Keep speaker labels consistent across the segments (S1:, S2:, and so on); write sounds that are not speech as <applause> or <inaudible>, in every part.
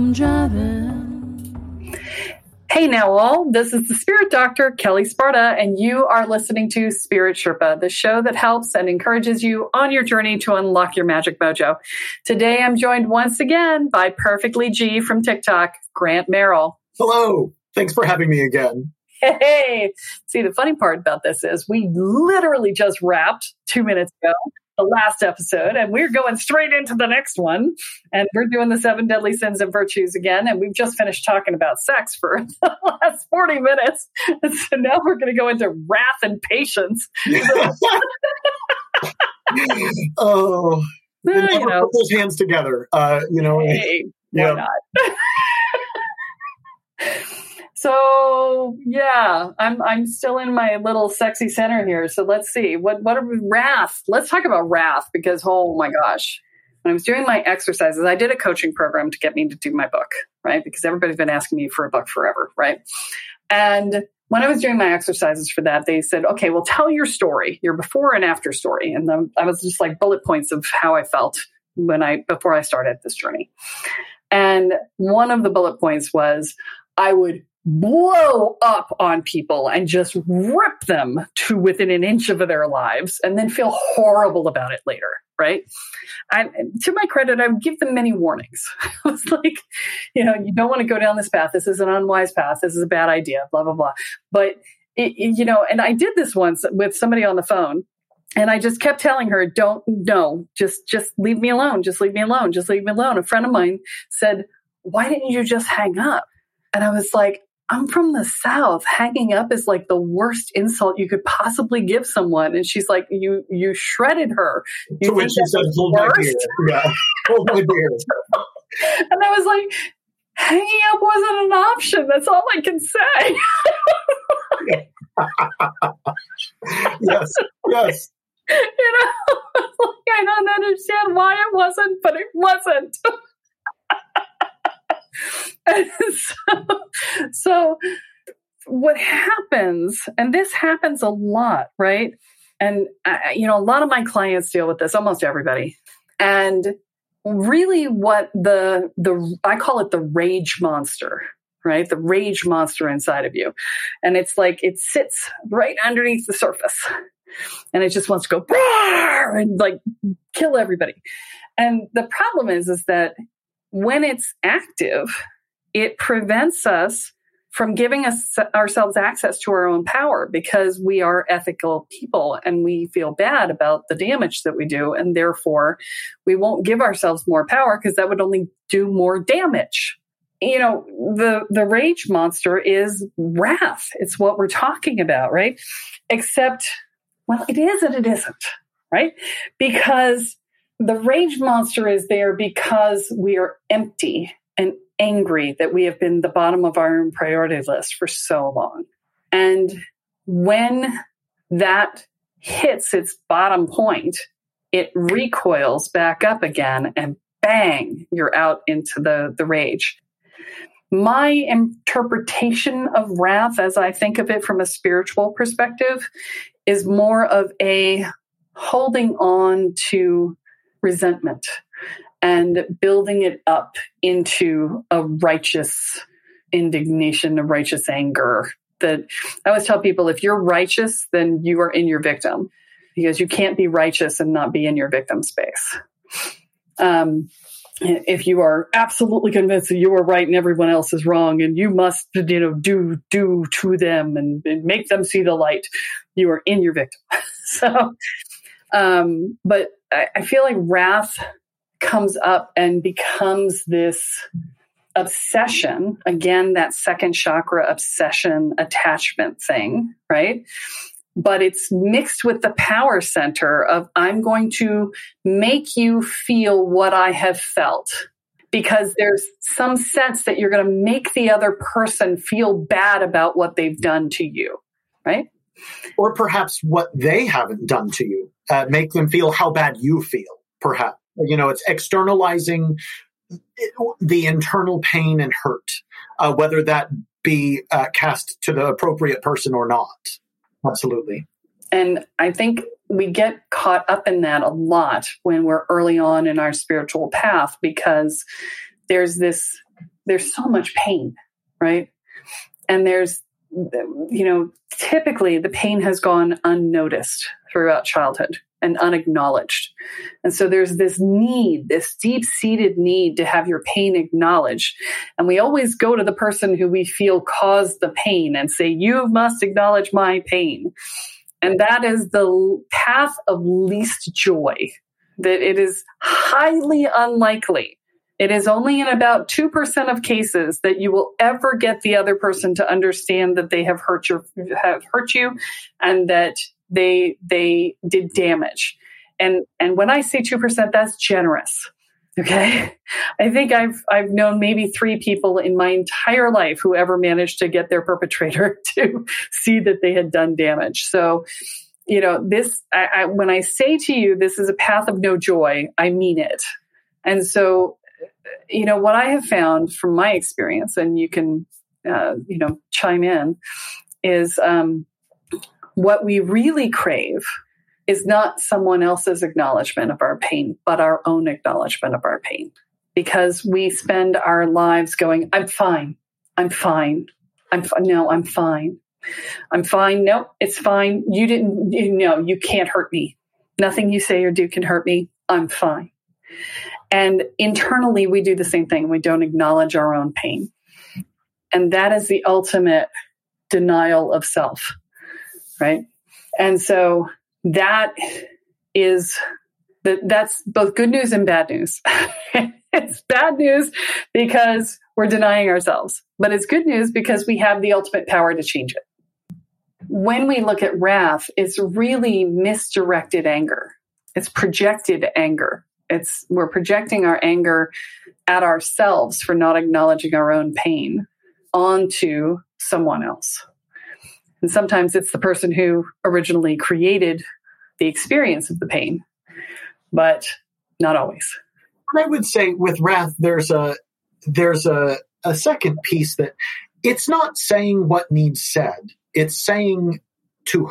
S1: I'm driving.
S2: Hey now, all. This is the Spirit Doctor, Kelle Sparta, and you are listening to Spirit Sherpa, the show that helps and encourages you on your journey to unlock your magic mojo. Today, I'm joined once again by Perfectly G from TikTok, Grant Merrill.
S3: Hello. Thanks for having me again.
S2: Hey, see, the funny part about this is we literally just wrapped two minutes ago the last episode, and we're going straight into the next one. And we're doing the seven deadly sins and virtues again. And we've just finished talking about sex for <laughs> the last 40 minutes. And so now we're going to go into wrath and patience. <laughs>
S3: oh,
S2: Well, you know.
S3: put those hands together. Uh, you know,
S2: hey, why
S3: yeah. <laughs>
S2: so yeah, I'm I'm still in my little sexy center here. So let's see what what are we, wrath? Let's talk about wrath because oh my gosh, when I was doing my exercises, I did a coaching program to get me to do my book, right? Because everybody's been asking me for a book forever, right? And when I was doing my exercises for that, they said, okay, well, tell your story, your before and after story. And I was just like bullet points of how I felt when I, before I started this journey. And one of the bullet points was I would blow up on people and just rip them to within an inch of their lives and then feel horrible about it later. Right. To my credit, I would give them many warnings. <laughs> I was like, you know, you don't want to go down this path. This is an unwise path. This is a bad idea, blah, blah, blah. But, it, it- you know, and I did this once with somebody on the phone and I just kept telling her, don't, no, just, just leave me alone. Just leave me alone. Just leave me alone. A friend of mine said, why didn't you just hang up? And I was like, I'm from the South. Hanging up is like the worst insult you could possibly give someone. And she's like, you, you shredded her. You
S3: to which she said,
S2: the
S3: hold my
S2: worst?
S3: beer. <laughs> Yeah, hold my beer. <laughs>
S2: And I was like, hanging up wasn't an option. That's all I can say. <laughs>
S3: Yes, yes.
S2: you know, like, I don't understand why it wasn't, but it wasn't. <laughs> and so, so, what happens, and this happens a lot, right? And I, you know, a lot of my clients deal with this, almost everybody. And really, what the the I call it the rage monster, right? The rage monster inside of you, and it's like it sits right underneath the surface and it just wants to go and like kill everybody. And the problem is, is that when it's active, it prevents us from giving us ourselves access to our own power because we are ethical people and we feel bad about the damage that we do and therefore we won't give ourselves more power because that would only do more damage you know, the the rage monster is wrath. It's what we're talking about, right? Except, well, it is and it isn't, right? Because the rage monster is there because we are empty and angry that we have been the bottom of our own priority list for so long. And when that hits its bottom point, it recoils back up again and bang, you're out into the, the rage. My interpretation of wrath, as I think of it from a spiritual perspective, is more of a holding on to resentment and building it up into a righteous indignation, a righteous anger. That I always tell people if you're righteous, then you are in your victim because you can't be righteous and not be in your victim space. Um, if you are absolutely convinced that you are right and everyone else is wrong and you must you know do do to them and, and make them see the light you are in your victim <laughs> so um but I, I feel like wrath comes up and becomes this obsession again that second chakra obsession attachment thing right but it's mixed with the power center of I'm going to make you feel what I have felt. Because there's some sense that you're going to make the other person feel bad about what they've done to you, right?
S3: Or perhaps what they haven't done to you, uh, make them feel how bad you feel, perhaps. You know, it's externalizing the internal pain and hurt, uh, whether that be uh, cast to the appropriate person or not. Absolutely.
S2: And I think we get caught up in that a lot when we're early on in our spiritual path because there's this, there's so much pain, right? And there's, you know, typically the pain has gone unnoticed throughout childhood and unacknowledged. And so there's this need, this deep seated need to have your pain acknowledged. And we always go to the person who we feel caused the pain and say, You must acknowledge my pain. And that is the path of least joy, that it is highly unlikely. It is only in about 2% of cases that you will ever get the other person to understand that they have hurt your have hurt you and that they they did damage. And and when I say 2%, that's generous. Okay. I think I've I've known maybe three people in my entire life who ever managed to get their perpetrator <laughs> to see that they had done damage. So, you know, this I, I, when I say to you, this is a path of no joy, I mean it. And so, you know, what I have found from my experience, and you can, uh, you know, chime in, is um, what we really crave is not someone else's acknowledgement of our pain, but our own acknowledgement of our pain. Because we spend our lives going, I'm fine. I'm fine. I'm f- no, I'm fine. I'm fine. No, it's fine. You didn't, you know, you can't hurt me. Nothing you say or do can hurt me. I'm fine. And internally, we do the same thing. We don't acknowledge our own pain. And that is the ultimate denial of self right? And so that is that that's both good news and bad news. <laughs> it's bad news because we're denying ourselves, but it's good news because we have the ultimate power to change it. When we look at wrath, it's really misdirected anger. It's projected anger. It's we're projecting our anger at ourselves for not acknowledging our own pain onto someone else. And sometimes it's the person who originally created the experience of the pain, but not always.
S3: I would say with wrath, there's a there's a, a second piece that it's not saying what needs said. It's saying to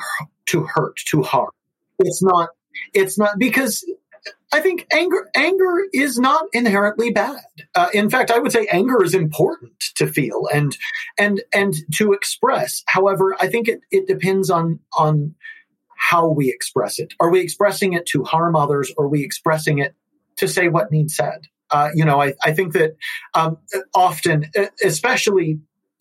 S3: to hurt, to harm. It's not. It's not because I think anger anger is not inherently bad. Uh, in fact, I would say anger is important to feel and and and to express. However, I think it, it depends on on how we express it. Are we expressing it to harm others? Or are we expressing it to say what needs said? Uh, you know, I, I think that um, often, especially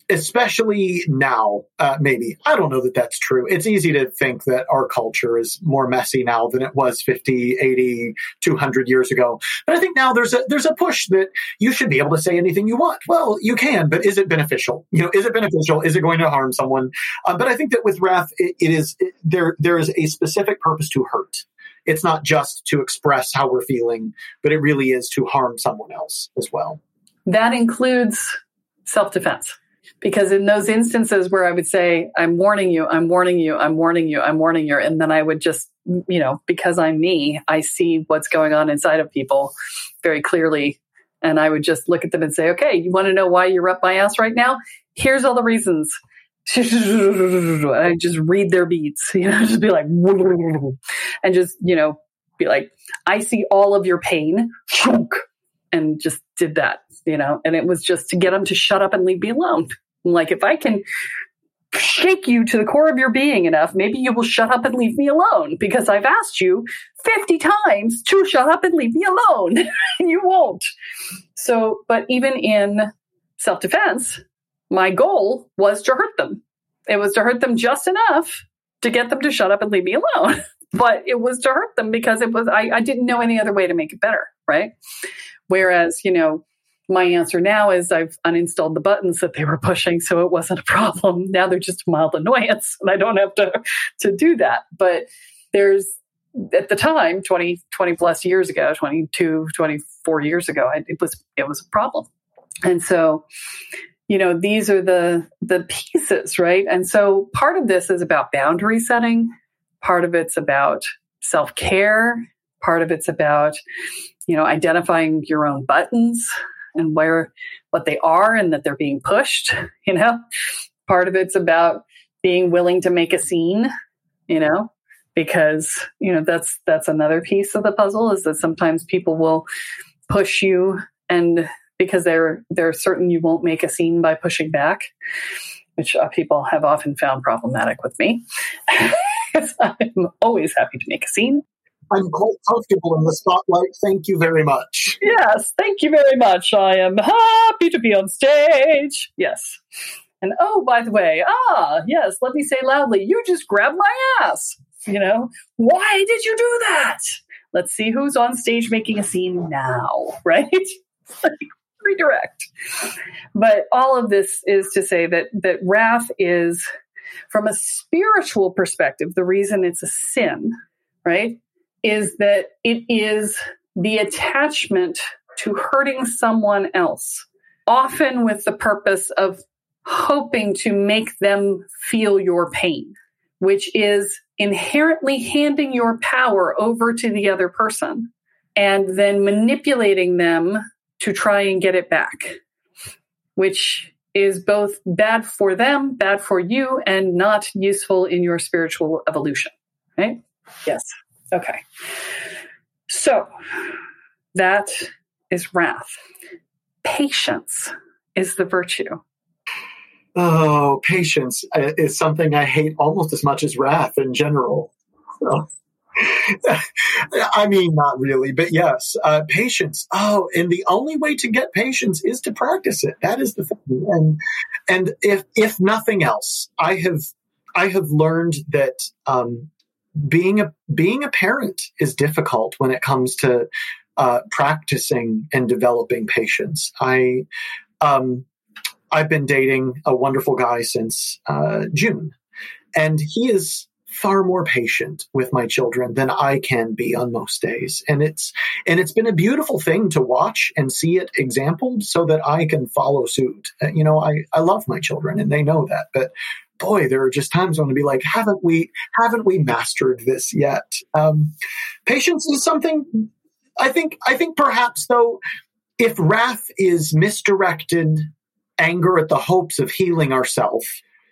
S3: especially now, uh, maybe. I don't know that that's true. It's easy to think that our culture is more messy now than it was 50, 80, 200 years ago. But I think now there's a, there's a push that you should be able to say anything you want. Well, you can, but is it beneficial? You know, is it beneficial? Is it going to harm someone? Uh, but I think that with wrath, it, it is, it, there, there is a specific purpose to hurt. It's not just to express how we're feeling, but it really is to harm someone else as well.
S2: That includes self defense because in those instances where I would say, I'm warning you, I'm warning you, I'm warning you, I'm warning you, and then I would just, you know, because I'm me, I see what's going on inside of people very clearly. And I would just look at them and say, okay, you want to know why you're up my ass right now? Here's all the reasons. <laughs> I just read their beats, <laughs> you know, just be like, <laughs> and just, you know, be like, I see all of your pain, and just did that, you know, and it was just to get them to shut up and leave me alone. Like, if I can shake you to the core of your being enough, maybe you will shut up and leave me alone because I've asked you 50 times to shut up and leave me alone <laughs> and you won't. So, but even in self defense, my goal was to hurt them. It was to hurt them just enough to get them to shut up and leave me alone. <laughs> but it was to hurt them because it was, I, I didn't know any other way to make it better. Right. Whereas, you know, my answer now is I've uninstalled the buttons that they were pushing, so it wasn't a problem. <laughs> Now they're just a mild annoyance, and I don't have to to do that. But there's at the time 20 20 plus years ago 22 24 years ago it was it was a problem and so you know these are the the pieces right and so part of this is about boundary setting part of it's about self-care part of it's about you know identifying your own buttons and where what they are and that they're being pushed <laughs> you know? Part of it's about being willing to make a scene you know? Because you know that's that's another piece of the puzzle is that sometimes people will push you and because they're they're certain you won't make a scene by pushing back which uh, people have often found problematic with me. <laughs> I'm always happy to make a scene
S3: I'm quite comfortable in the spotlight. Thank you very much.
S2: Yes, thank you very much. I am happy to be on stage. Yes. And oh, by the way, ah, yes, let me say loudly, you just grabbed my ass. You know, why did you do that? Let's see who's on stage making a scene now, <laughs> right? like, <laughs> redirect. But all of this is to say that that wrath is from a spiritual perspective, the reason it's a sin, right? Is that it is the attachment to hurting someone else, often with the purpose of hoping to make them feel your pain, which is inherently handing your power over to the other person and then manipulating them to try and get it back, which is both bad for them, bad for you, and not useful in your spiritual evolution. Right? Yes. Okay. So that is wrath. Patience is the virtue.
S3: Oh, patience uh, is something I hate almost as much as wrath in general. <laughs> I mean, not really, but yes, uh, patience. Oh, and the only way to get patience is to practice it. That is the thing. And and if if nothing else, I have I have learned that um, being a being a parent is difficult when it comes to uh, practicing and developing patience. I um, I've been dating a wonderful guy since uh, June, and he is far more patient with my children than I can be on most days. And it's and it's been a beautiful thing to watch and see it exampled so that I can follow suit. Uh, you know, I, I love my children and they know that. But boy, there are just times when to be like, haven't we, haven't we mastered this yet? Um, patience is something I think, I think perhaps though, if wrath is misdirected anger at the hopes of healing ourselves,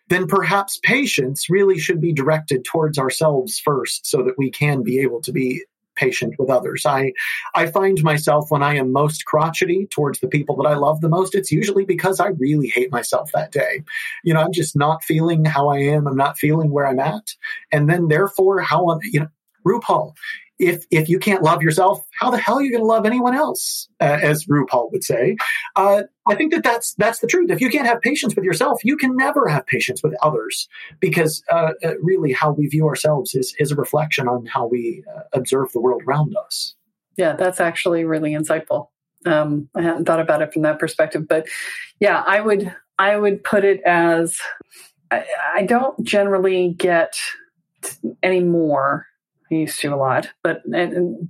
S3: then perhaps patience really should be directed towards ourselves first so that we can be able to be patient with others. I I find myself when I am most crotchety towards the people that I love the most, it's usually because I really hate myself that day. You know, I'm just not feeling how I am. I'm not feeling where I'm at. And then therefore how I'm, you know, RuPaul, if if you can't love yourself, how the hell are you going to love anyone else? Uh, as RuPaul would say. Uh, I think that that's that's the truth. If you can't have patience with yourself, you can never have patience with others, because uh, uh really, how we view ourselves is is a reflection on how we uh, observe the world around us.
S2: Yeah, that's actually really insightful. Um, I hadn't thought about it from that perspective, but yeah, I would I would put it as I, I don't generally get any more I used to a lot, but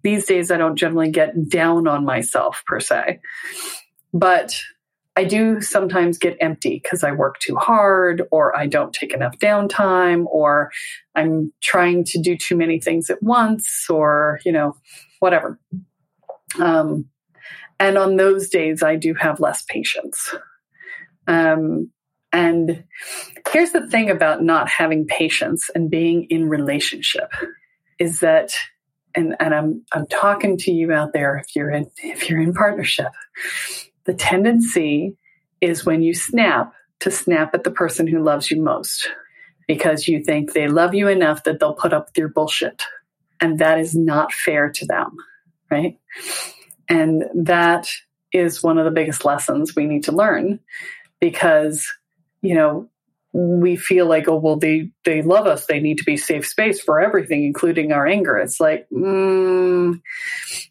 S2: these days I don't generally get down on myself per se. But I do sometimes get empty because I work too hard or I don't take enough downtime or I'm trying to do too many things at once or, you know, whatever. Um, and on those days, I do have less patience. Um, and here's the thing about not having patience and being in relationship is that and, and I'm I'm talking to you out there if you're in if you're in partnership, the tendency is when you snap to snap at the person who loves you most because you think they love you enough that they'll put up with your bullshit. And that is not fair to them, right? And that is one of the biggest lessons we need to learn because, you know, we feel like, oh, well, they, they love us. They need to be safe space for everything, including our anger. It's like, mm,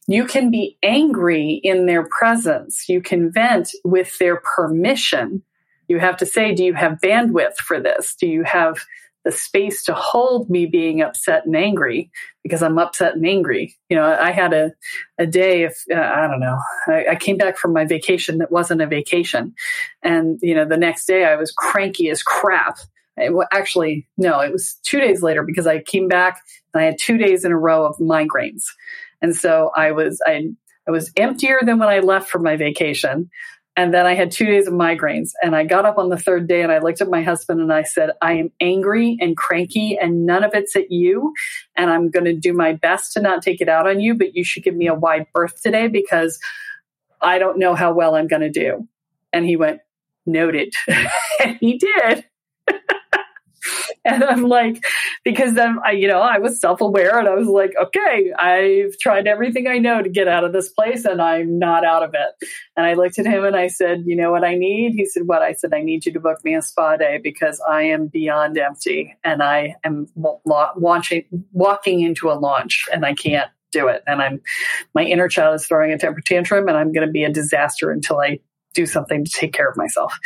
S2: you can be angry in their presence. You can vent with their permission. You have to say, do you have bandwidth for this? Do you have the space to hold me being upset and angry because I'm upset and angry. You know, I had a, a day if uh, I don't know, I, I, came back from my vacation that wasn't a vacation. And, you know, the next day I was cranky as crap. It, well, actually, no, it was two days later because I came back and I had two days in a row of migraines. And so I was, I, I was emptier than when I left for my vacation. And then I had two days of migraines. And I got up on the third day and I looked at my husband and I said, I am angry and cranky and none of it's at you. And I'm going to do my best to not take it out on you, but you should give me a wide berth today because I don't know how well I'm going to do. And he went, Noted. <laughs> and he did. And I'm like, because then I, you know, I was self aware and I was like, okay, I've tried everything I know to get out of this place and I'm not out of it. And I looked at him and I said, you know what I need? He said, what? I said, I need you to book me a spa day because I am beyond empty and I am launching, walking into a launch and I can't do it. And I'm, my inner child is throwing a temper tantrum and I'm going to be a disaster until I do something to take care of myself.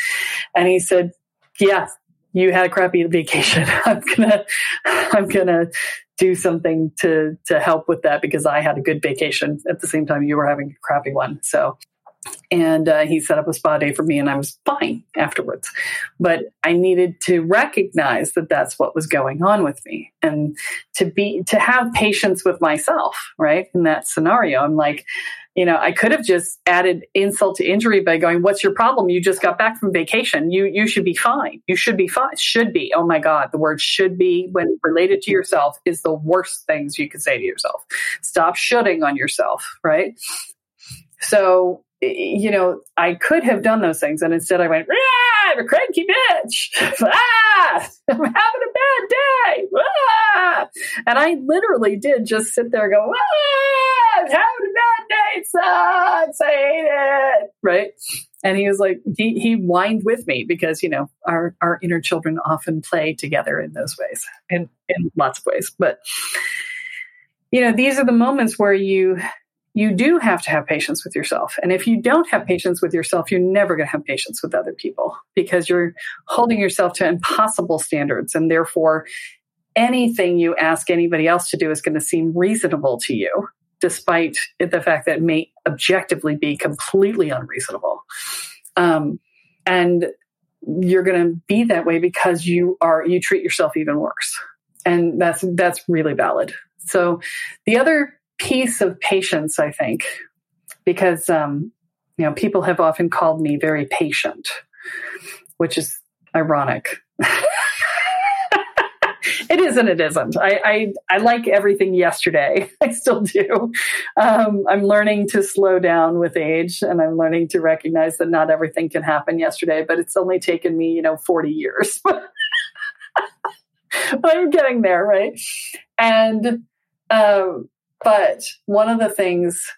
S2: And he said, yeah, you had a crappy vacation. <laughs> I'm gonna, I'm gonna do something to to help with that because I had a good vacation at the same time you were having a crappy one. So, and uh, he set up a spa day for me, and I was fine afterwards. But I needed to recognize that that's what was going on with me, and to be to have patience with myself. Right in that scenario, I'm like, you know, I could have just added insult to injury by going, "What's your problem? You just got back from vacation. You you should be fine. You should be fine. Should be. Oh my God, the word should be when related to yourself is the worst things you could say to yourself. Stop shoulding on yourself, right? So you know, I could have done those things, and instead I went, ah, I'm a cranky bitch. <laughs> ah, I'm having a bad day. Ah. And I literally did just sit there and go, ah, I'm having a bad. It sucks. I hate it. Right. And he was like, he, he whined with me because, you know, our, our inner children often play together in those ways and in lots of ways. But, you know, these are the moments where you you do have to have patience with yourself. And if you don't have patience with yourself, you're never going to have patience with other people because you're holding yourself to impossible standards. And therefore, anything you ask anybody else to do is going to seem reasonable to you, despite the fact that it may objectively be completely unreasonable. Um, and you're going to be that way because you are you treat yourself even worse and that's that's really valid so the other piece of patience, I think, because um, you know people have often called me very patient, which is ironic. <laughs> it is and it isn't. I, I, I like everything yesterday. <laughs> I still do. Um, I'm learning to slow down with age, and I'm learning to recognize that not everything can happen yesterday. But it's only taken me, you know, 40 years. <laughs> but I'm getting there, right? And um, but one of the things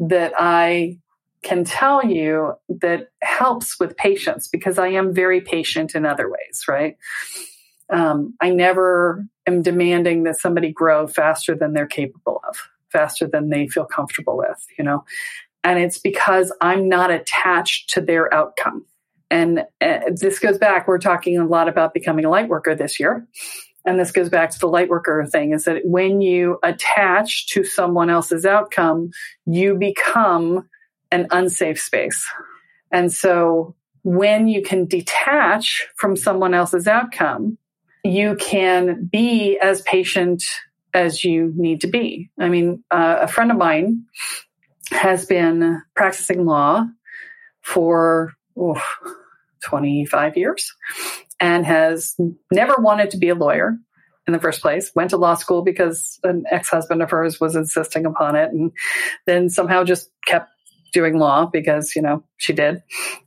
S2: that I can tell you that helps with patience because I am very patient in other ways, right? Um, I never am demanding that somebody grow faster than they're capable of, faster than they feel comfortable with, you know? And it's because I'm not attached to their outcome. And uh, this goes back, we're talking a lot about becoming a light worker this year. And this goes back to the light worker thing is that when you attach to someone else's outcome, you become an unsafe space. And so when you can detach from someone else's outcome, you can be as patient as you need to be. I mean, uh, a friend of mine has been practicing law for oh, 25 years and has never wanted to be a lawyer in the first place. Went to law school because an ex husband of hers was insisting upon it, and then somehow just kept doing law because, you know, she did.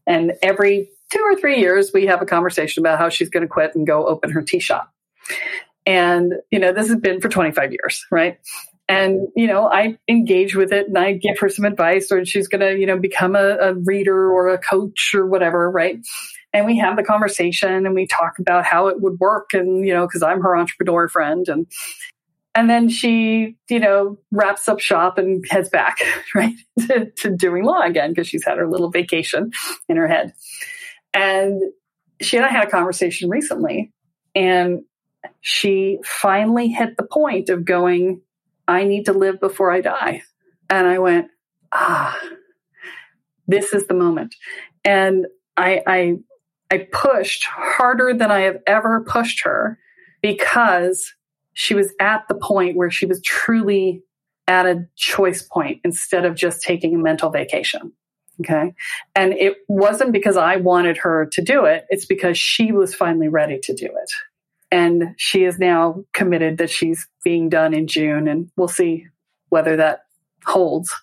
S2: And every two or three years, we have a conversation about how she's going to quit and go open her tea shop. And, you know, this has been for 25 years, right? And, you know, I engage with it and I give her some advice or she's going to, you know, become a, a reader or a coach or whatever, right? And we have the conversation and we talk about how it would work and, you know, because I'm her entrepreneur friend and, and then she, you know, wraps up shop and heads back, <laughs> right, to, to doing law again because she's had her little vacation in her head. And she and I had a conversation recently, and she finally hit the point of going, I need to live before I die. And I went, ah, this is the moment. And I, I, I pushed harder than I have ever pushed her because she was at the point where she was truly at a choice point instead of just taking a mental vacation. Okay. And it wasn't because I wanted her to do it, it's because she was finally ready to do it. And she is now committed that she's being done in June, and we'll see whether that holds.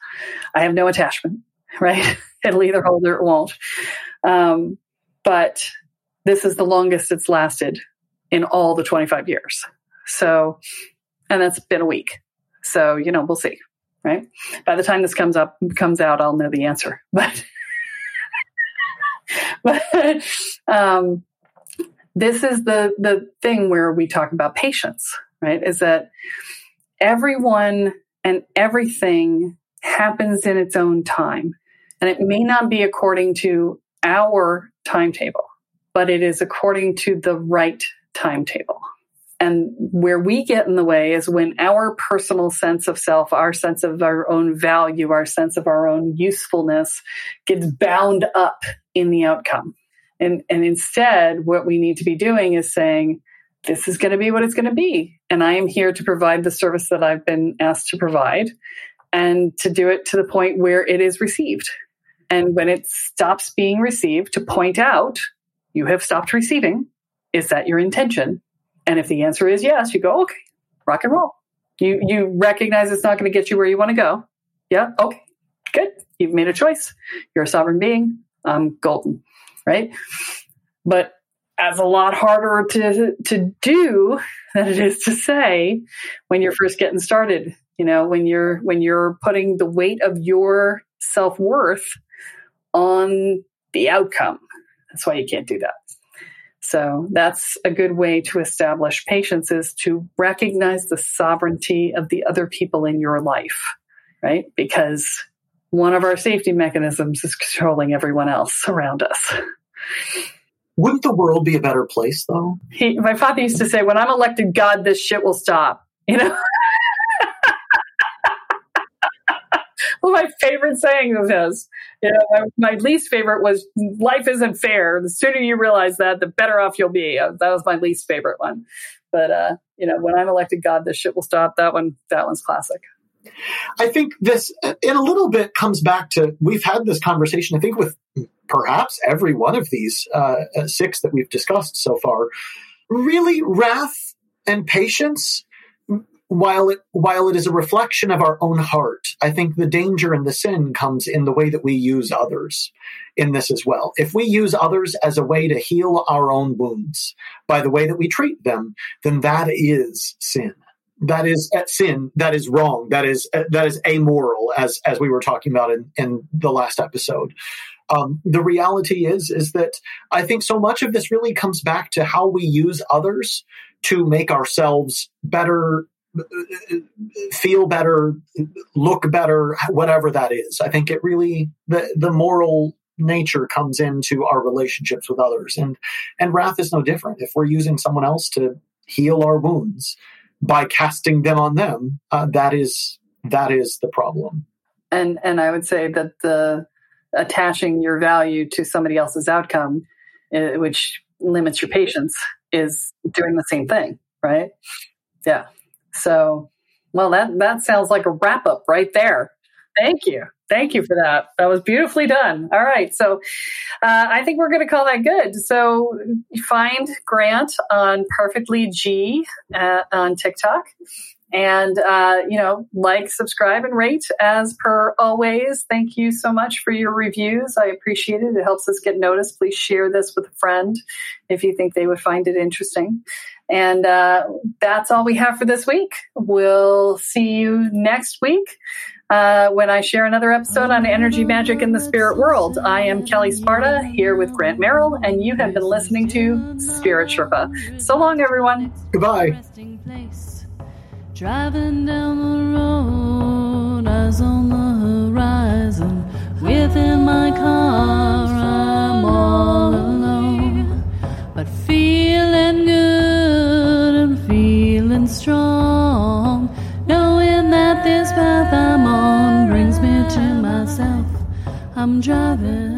S2: I have no attachment, <laughs> right? It'll either hold or it won't. Um, but this is the longest it's lasted in all the 25 years. So, and that's been a week. So, you know, we'll see, right? By the time this comes up, comes out, I'll know the answer. <laughs> But, but, um, this is the, the thing where we talk about patience, right? Is that everyone and everything happens in its own time. And it may not be according to our timetable, but it is according to the right timetable. And where we get in the way is when our personal sense of self, our sense of our own value, our sense of our own usefulness gets bound up in the outcome. And, and instead, what we need to be doing is saying, this is going to be what it's going to be. And I am here to provide the service that I've been asked to provide and to do it to the point where it is received. And when it stops being received, to point out, you have stopped receiving. Is that your intention? And if the answer is yes, you go, okay, rock and roll. You you recognize it's not going to get you where you want to go. Yeah, okay, good. You've made a choice. You're a sovereign being. I'm golden, right? But as a lot harder to to do than it is to say when you're first getting started. You know, when you're when you're putting the weight of your self worth on the outcome. That's why you can't do that. So that's a good way to establish patience is to recognize the sovereignty of the other people in your life, right? Because one of our safety mechanisms is controlling everyone else around us.
S3: Wouldn't the world be a better place though?
S2: He, my father used to say, when I'm elected God, this shit will stop. You know? <laughs> <laughs> one of my favorite sayings of his. You know, my, least favorite was "Life isn't fair." The sooner you realize that, the better off you'll be. Uh, that was my least favorite one. But uh, you know, when I'm elected God, this shit will stop. That one, that one's classic.
S3: I think this, in a little bit, comes back to we've had this conversation. I think with perhaps every one of these uh, six that we've discussed so far. Really, wrath and patience while it while it is a reflection of our own heart, I think the danger and the sin comes in the way that we use others in this as well. If we use others as a way to heal our own wounds by the way that we treat them, then that is sin. that is at sin that is wrong that is that is amoral as as we were talking about in in the last episode um, the reality is is that i think so much of this really comes back to how we use others to make ourselves better feel better look better whatever that is i think it really the the moral nature comes into our relationships with others and and wrath is no different if we're using someone else to heal our wounds by casting them on them, uh, that is that is the problem.
S4: And and I would say that the attaching your value to somebody else's outcome, uh, which limits your patience, is doing the same thing, right? Yeah. So, well, that that sounds like a wrap up right there. Thank you. Thank you for that. That was beautifully done. All right. So uh, I think we're going to call that good. So find Grant on Perfectly G uh, on TikTok. And, uh, you know, like, subscribe, and rate as per always. Thank you so much for your reviews. I appreciate it. It helps us get noticed. Please share this with a friend if you think they would find it interesting. And uh, that's all we have for this week. We'll see you next week uh, when I share another episode on energy magic in the spirit world. I am Kelle Sparta here with Grant Merrill, and you have been listening to Spirit Sherpa. So long, everyone.
S3: Goodbye.
S1: Driving down the road, eyes on the horizon. Within my car, I'm all alone, but feeling good and feeling strong knowing that this path I'm on brings me to myself. I'm driving,